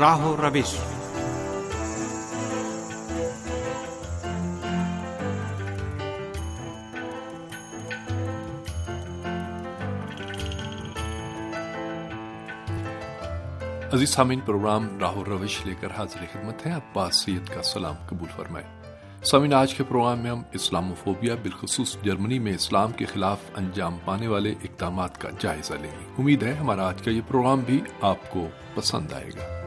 راہ و روش۔ عزیز سامعین، پروگرام راہ و روش لے کر حاضر خدمت ہے عباس سید کا سلام قبول فرمائے سامعین، آج کے پروگرام میں ہم اسلام و فوبیا بالخصوص جرمنی میں اسلام کے خلاف انجام پانے والے اقدامات کا جائزہ لیں گے۔ امید ہے ہمارا آج کا یہ پروگرام بھی آپ کو پسند آئے گا۔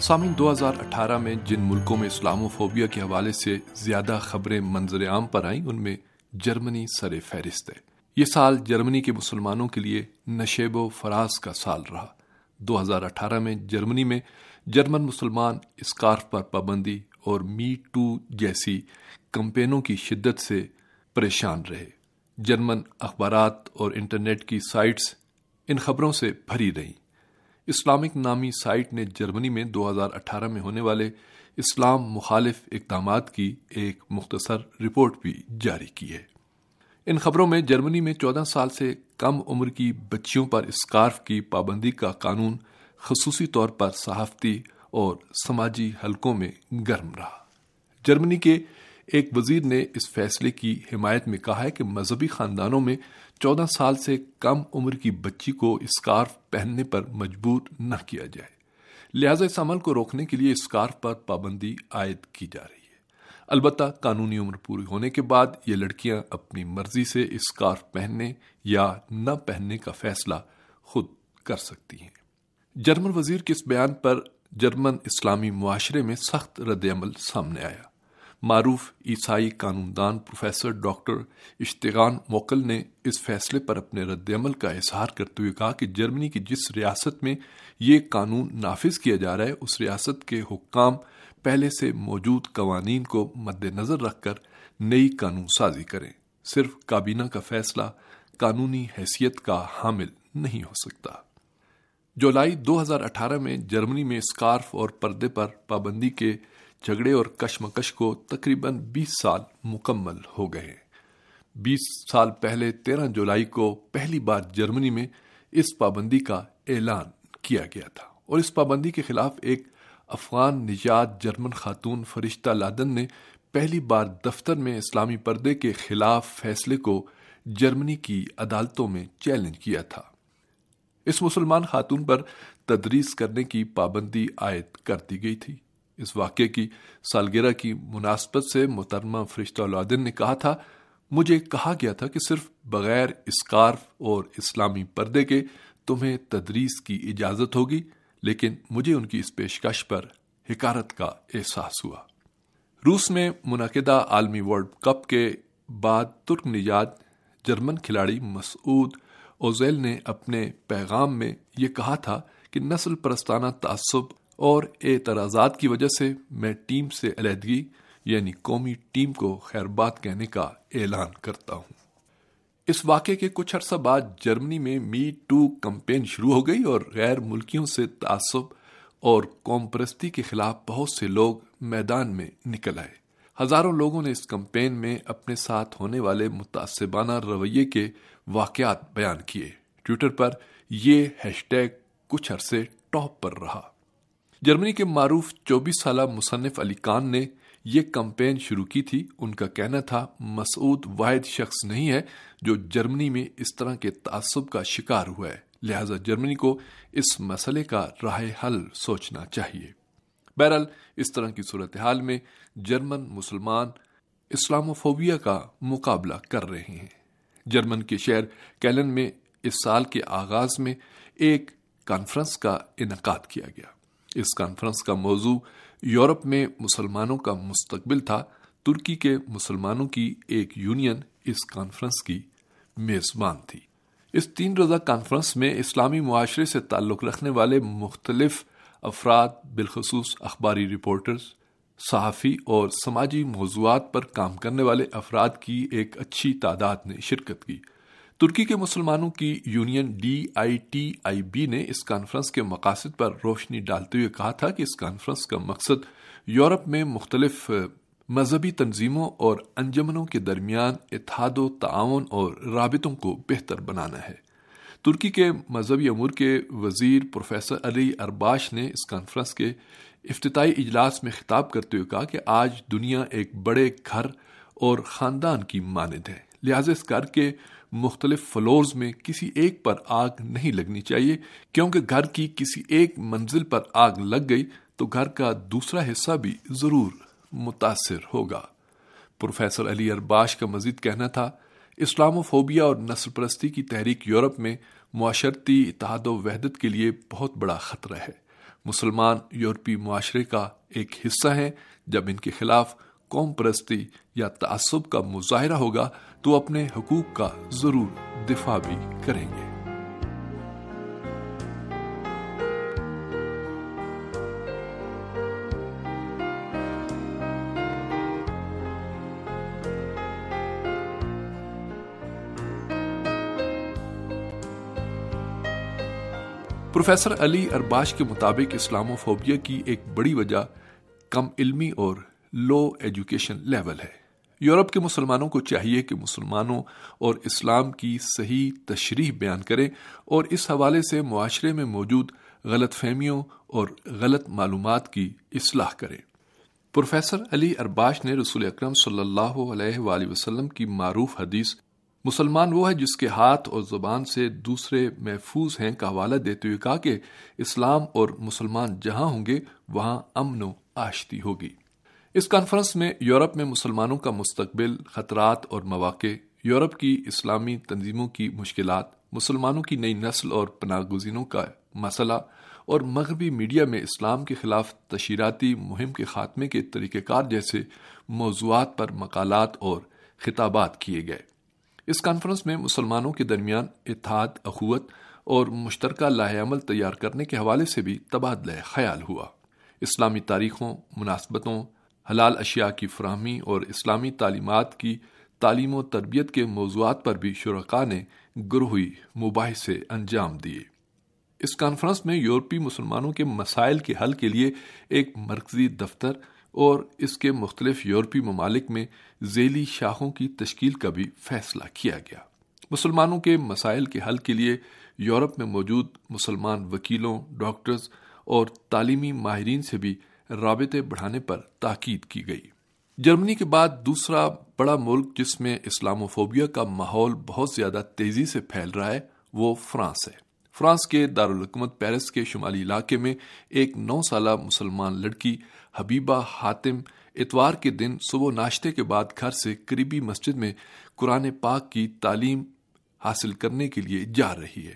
سامعین، دو ہزار اٹھارہ میں جن ملکوں میں اسلام و فوبیا کے حوالے سے زیادہ خبریں منظر عام پر آئیں، ان میں جرمنی سر فہرست ہے۔ یہ سال جرمنی کے مسلمانوں کے لیے نشیب و فراز کا سال رہا۔ دو ہزار اٹھارہ میں جرمنی میں جرمن مسلمان اسکارف پر پابندی اور می ٹو جیسی کمپینوں کی شدت سے پریشان رہے۔ جرمن اخبارات اور انٹرنیٹ کی سائٹس ان خبروں سے بھری رہیں۔ اسلامک نامی سائٹ نے جرمنی میں دو ہزار اٹھارہ میں ہونے والے اسلام مخالف اقدامات کی ایک مختصر رپورٹ بھی جاری کی ہے۔ ان خبروں میں جرمنی میں چودہ سال سے کم عمر کی بچیوں پر اسکارف کی پابندی کا قانون خصوصی طور پر صحافتی اور سماجی حلقوں میں گرم رہا۔ جرمنی کے ایک وزیر نے اس فیصلے کی حمایت میں کہا ہے کہ مذہبی خاندانوں میں چودہ سال سے کم عمر کی بچی کو اسکارف پہننے پر مجبور نہ کیا جائے۔ لہذا اس عمل کو روکنے کے لیے اسکارف پر پابندی عائد کی جا رہی ہے۔ البتہ قانونی عمر پوری ہونے کے بعد یہ لڑکیاں اپنی مرضی سے اسکارف پہننے یا نہ پہننے کا فیصلہ خود کر سکتی ہیں۔ جرمن وزیر کے اس بیان پر جرمن اسلامی معاشرے میں سخت رد عمل سامنے آیا۔ معروف عیسائی قانون دان پروفیسر ڈاکٹر اشتغان موکل نے اس فیصلے پر اپنے رد عمل کا اظہار کرتے ہوئے کہا کہ جرمنی کی جس ریاست میں یہ قانون نافذ کیا جا رہا ہے، اس ریاست کے حکام پہلے سے موجود قوانین کو مد نظر رکھ کر نئی قانون سازی کریں۔ صرف کابینہ کا فیصلہ قانونی حیثیت کا حامل نہیں ہو سکتا۔ جولائی دو ہزار اٹھارہ میں جرمنی میں اسکارف اور پردے پر پابندی کے جھگڑے اور کشمکش کو تقریباً بیس سال مکمل ہو گئے۔ بیس سال پہلے تیرہ جولائی کو پہلی بار جرمنی میں اس پابندی کا اعلان کیا گیا تھا۔ اور اس پابندی کے خلاف ایک افغان نجات جرمن خاتون فرشتہ لادن نے پہلی بار دفتر میں اسلامی پردے کے خلاف فیصلے کو جرمنی کی عدالتوں میں چیلنج کیا تھا۔ اس مسلمان خاتون پر تدریس کرنے کی پابندی عائد کر دی گئی تھی۔ اس واقعے کی سالگرہ کی مناسبت سے محترمہ فرشتہ العدن نے کہا تھا، مجھے کہا گیا تھا کہ صرف بغیر اسکارف اور اسلامی پردے کے تمہیں تدریس کی اجازت ہوگی، لیکن مجھے ان کی اس پیشکش پر حکارت کا احساس ہوا۔ روس میں منعقدہ عالمی ورلڈ کپ کے بعد ترک نجات جرمن کھلاڑی مسعود اوزیل نے اپنے پیغام میں یہ کہا تھا کہ نسل پرستانہ تعصب اور اعتراضات کی وجہ سے میں ٹیم سے علیحدگی یعنی قومی ٹیم کو خیر بات کہنے کا اعلان کرتا ہوں۔ اس واقعے کے کچھ عرصہ بعد جرمنی میں می ٹو کمپین شروع ہو گئی اور غیر ملکیوں سے تعصب اور قوم پرستی کے خلاف بہت سے لوگ میدان میں نکل آئے۔ ہزاروں لوگوں نے اس کمپین میں اپنے ساتھ ہونے والے متعصبانہ رویے کے واقعات بیان کیے۔ ٹویٹر پر یہ ہیش ٹیگ کچھ عرصے ٹاپ پر رہا۔ جرمنی کے معروف چوبیس سالہ مصنف علی کان نے یہ کمپین شروع کی تھی۔ ان کا کہنا تھا، مسعود واحد شخص نہیں ہے جو جرمنی میں اس طرح کے تعصب کا شکار ہوا ہے۔ لہذا جرمنی کو اس مسئلے کا راہ حل سوچنا چاہیے۔ بہرحال، اس طرح کی صورتحال میں جرمن مسلمان اسلام و فوبیا کا مقابلہ کر رہے ہیں۔ جرمن کے شہر کیلن میں اس سال کے آغاز میں ایک کانفرنس کا انعقاد کیا گیا۔ اس کانفرنس کا موضوع یورپ میں مسلمانوں کا مستقبل تھا۔ ترکی کے مسلمانوں کی ایک یونین اس کانفرنس کی میزبان تھی۔ اس تین روزہ کانفرنس میں اسلامی معاشرے سے تعلق رکھنے والے مختلف افراد، بالخصوص اخباری رپورٹرز، صحافی اور سماجی موضوعات پر کام کرنے والے افراد کی ایک اچھی تعداد نے شرکت کی۔ ترکی کے مسلمانوں کی union D I T I B نے اس کانفرنس کے مقاصد پر روشنی ڈالتے ہوئے کہا تھا کہ اس کانفرنس کا مقصد یورپ میں مختلف مذہبی تنظیموں اور انجمنوں کے درمیان اتحاد و تعاون اور رابطوں کو بہتر بنانا ہے۔ ترکی کے مذہبی امور کے وزیر پروفیسر علی ارباش نے اس کانفرنس کے افتتاحی اجلاس میں خطاب کرتے ہوئے کہا کہ آج دنیا ایک بڑے گھر اور خاندان کی مانند ہے۔ لہذا اس گھر کے مختلف فلورز میں کسی ایک پر آگ نہیں لگنی چاہیے۔ کیونکہ گھر کی کسی ایک منزل پر آگ لگ گئی تو گھر کا دوسرا حصہ بھی ضرور متاثر ہوگا۔ پروفیسر علی ارباش کا مزید کہنا تھا اسلام و فوبیا اور نسل پرستی کی تحریک یورپ میں معاشرتی اتحاد و وحدت کے لیے بہت بڑا خطرہ ہے۔ مسلمان یورپی معاشرے کا ایک حصہ ہیں۔ جب ان کے خلاف قوم پرستی یا تعصب کا مظاہرہ ہوگا تو اپنے حقوق کا ضرور دفاع بھی کریں گے۔ پروفیسر علی ارباش کے مطابق اسلام و فوبیا کی ایک بڑی وجہ کم علمی اور لو ایجوکیشن لیول ہے۔ یورپ کے مسلمانوں کو چاہیے کہ مسلمانوں اور اسلام کی صحیح تشریح بیان کریں اور اس حوالے سے معاشرے میں موجود غلط فہمیوں اور غلط معلومات کی اصلاح کریں۔ پروفیسر علی ارباش نے رسول اکرم صلی اللہ علیہ وآلہ وسلم کی معروف حدیث مسلمان وہ ہے جس کے ہاتھ اور زبان سے دوسرے محفوظ ہیں کا حوالہ دیتے ہوئے کہا کہ اسلام اور مسلمان جہاں ہوں گے، وہاں امن و آشتی ہوگی۔ اس کانفرنس میں یورپ میں مسلمانوں کا مستقبل، خطرات اور مواقع، یورپ کی اسلامی تنظیموں کی مشکلات، مسلمانوں کی نئی نسل اور پناہ گزینوں کا مسئلہ اور مغربی میڈیا میں اسلام کے خلاف تشہیراتی مہم کے خاتمے کے طریقہ کار جیسے موضوعات پر مقالات اور خطابات کیے گئے۔ اس کانفرنس میں مسلمانوں کے درمیان اتحاد، اخوت اور مشترکہ لاہ عمل تیار کرنے کے حوالے سے بھی تبادلہ خیال ہوا۔ اسلامی تاریخوں، مناسبتوں، حلال اشیاء کی فراہمی اور اسلامی تعلیمات کی تعلیم و تربیت کے موضوعات پر بھی شرکا نے گروہی مباحثے انجام دیے۔ اس کانفرنس میں یورپی مسلمانوں کے مسائل کے حل کے لیے ایک مرکزی دفتر اور اس کے مختلف یورپی ممالک میں ذیلی شاخوں کی تشکیل کا بھی فیصلہ کیا گیا۔ مسلمانوں کے مسائل کے حل کے لیے یورپ میں موجود مسلمان وکیلوں، ڈاکٹرز اور تعلیمی ماہرین سے بھی رابطے بڑھانے پر تاکید کی گئی۔ جرمنی کے بعد دوسرا بڑا ملک جس میں اسلام و فوبیا کا ماحول بہت زیادہ تیزی سے پھیل رہا ہے، وہ فرانس ہے۔ فرانس کے دارالحکومت پیرس کے شمالی علاقے میں ایک نو سالہ مسلمان لڑکی حبیبہ حاتم اتوار کے دن صبح ناشتے کے بعد گھر سے قریبی مسجد میں قرآن پاک کی تعلیم حاصل کرنے کے لیے جا رہی ہے۔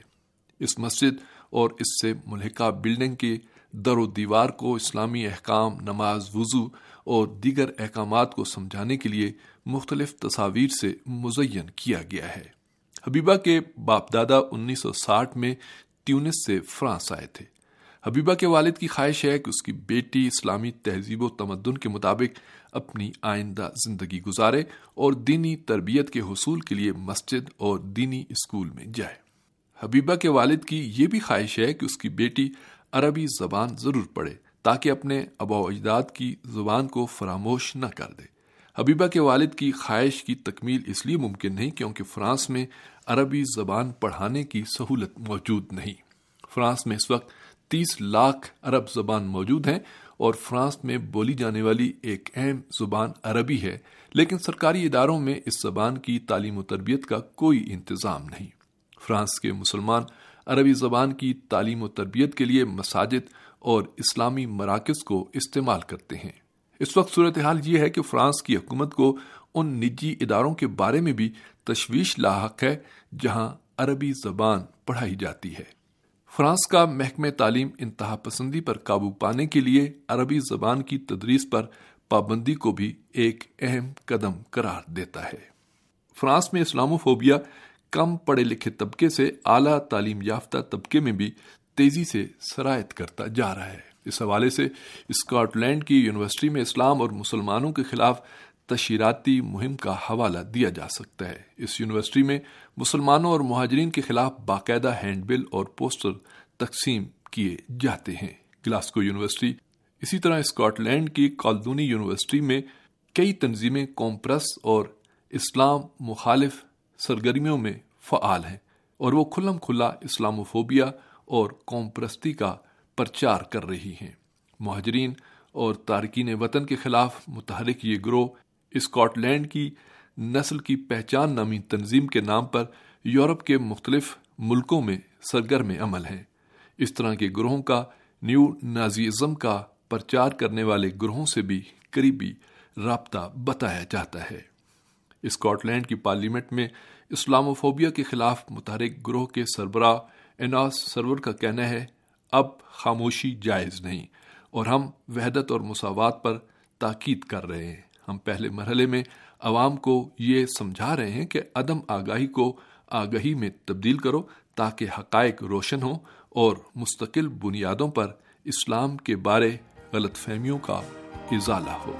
اس مسجد اور اس سے ملحقہ بلڈنگ کے در و دیوار کو اسلامی احکام، نماز، وضو اور دیگر احکامات کو سمجھانے کے لیے مختلف تصاویر سے مزین کیا گیا ہے۔ حبیبہ کے باپ دادا انیس سو ساٹھ میں ٹیونس سے فرانس آئے تھے۔ حبیبہ کے والد کی خواہش ہے کہ اس کی بیٹی اسلامی تہذیب و تمدن کے مطابق اپنی آئندہ زندگی گزارے اور دینی تربیت کے حصول کے لیے مسجد اور دینی اسکول میں جائے۔ حبیبہ کے والد کی یہ بھی خواہش ہے کہ اس کی بیٹی عربی زبان ضرور پڑھے تاکہ اپنے ابا و اجداد کی زبان کو فراموش نہ کر دے۔ حبیبہ کے والد کی خواہش کی تکمیل اس لیے ممکن نہیں کیونکہ فرانس میں عربی زبان پڑھانے کی سہولت موجود نہیں۔ فرانس میں اس وقت تیس لاکھ عرب زبان موجود ہیں اور فرانس میں بولی جانے والی ایک اہم زبان عربی ہے، لیکن سرکاری اداروں میں اس زبان کی تعلیم و تربیت کا کوئی انتظام نہیں۔ فرانس کے مسلمان عربی زبان کی تعلیم و تربیت کے لیے مساجد اور اسلامی مراکز کو استعمال کرتے ہیں۔ اس وقت صورتحال یہ ہے کہ فرانس کی حکومت کو ان نجی اداروں کے بارے میں بھی تشویش لاحق ہے، جہاں عربی زبان پڑھائی جاتی ہے۔ فرانس کا محکمہ تعلیم انتہا پسندی پر قابو پانے کے لیے عربی زبان کی تدریس پر پابندی کو بھی ایک اہم قدم قرار دیتا ہے۔ فرانس میں اسلام فوبیا کم پڑھے لکھے طبقے سے اعلیٰ تعلیم یافتہ طبقے میں بھی تیزی سے سرایت کرتا جا رہا ہے۔ اس حوالے سے اسکاٹ لینڈ کی یونیورسٹی میں اسلام اور مسلمانوں کے خلاف تشہیراتی مہم کا حوالہ دیا جا سکتا ہے۔ اس یونیورسٹی میں مسلمانوں اور مہاجرین کے خلاف باقاعدہ ہینڈ بل اور پوسٹر تقسیم کیے جاتے ہیں۔ گلاسکو یونیورسٹی، اسی طرح اسکاٹ لینڈ کی کالدونی یونیورسٹی میں کئی تنظیمیں قوم اور اسلام مخالف سرگرمیوں میں فعال ہیں اور وہ کھلم کھلا اسلام فوبیا اور قومپرستی کا پرچار کر رہی ہیں۔ مہاجرین اور تارکین وطن کے خلاف متحرک یہ گروہ اسکاٹ لینڈ کی نسل کی پہچان نامی تنظیم کے نام پر یورپ کے مختلف ملکوں میں سرگرم عمل ہیں اس طرح کے گروہوں کا نیو نازیزم کا پرچار کرنے والے گروہوں سے بھی قریبی رابطہ بتایا جاتا ہے۔ اسکاٹ لینڈ کی پارلیمنٹ میں اسلام و فوبیا کے خلاف متحرک گروہ کے سربراہ اناس سرور کا کہنا ہے، اب خاموشی جائز نہیں اور ہم وحدت اور مساوات پر تاکید کر رہے ہیں۔ ہم پہلے مرحلے میں عوام کو یہ سمجھا رہے ہیں کہ عدم آگاہی کو آگہی میں تبدیل کرو تاکہ حقائق روشن ہوں اور مستقل بنیادوں پر اسلام کے بارے غلط فہمیوں کا ازالہ ہو۔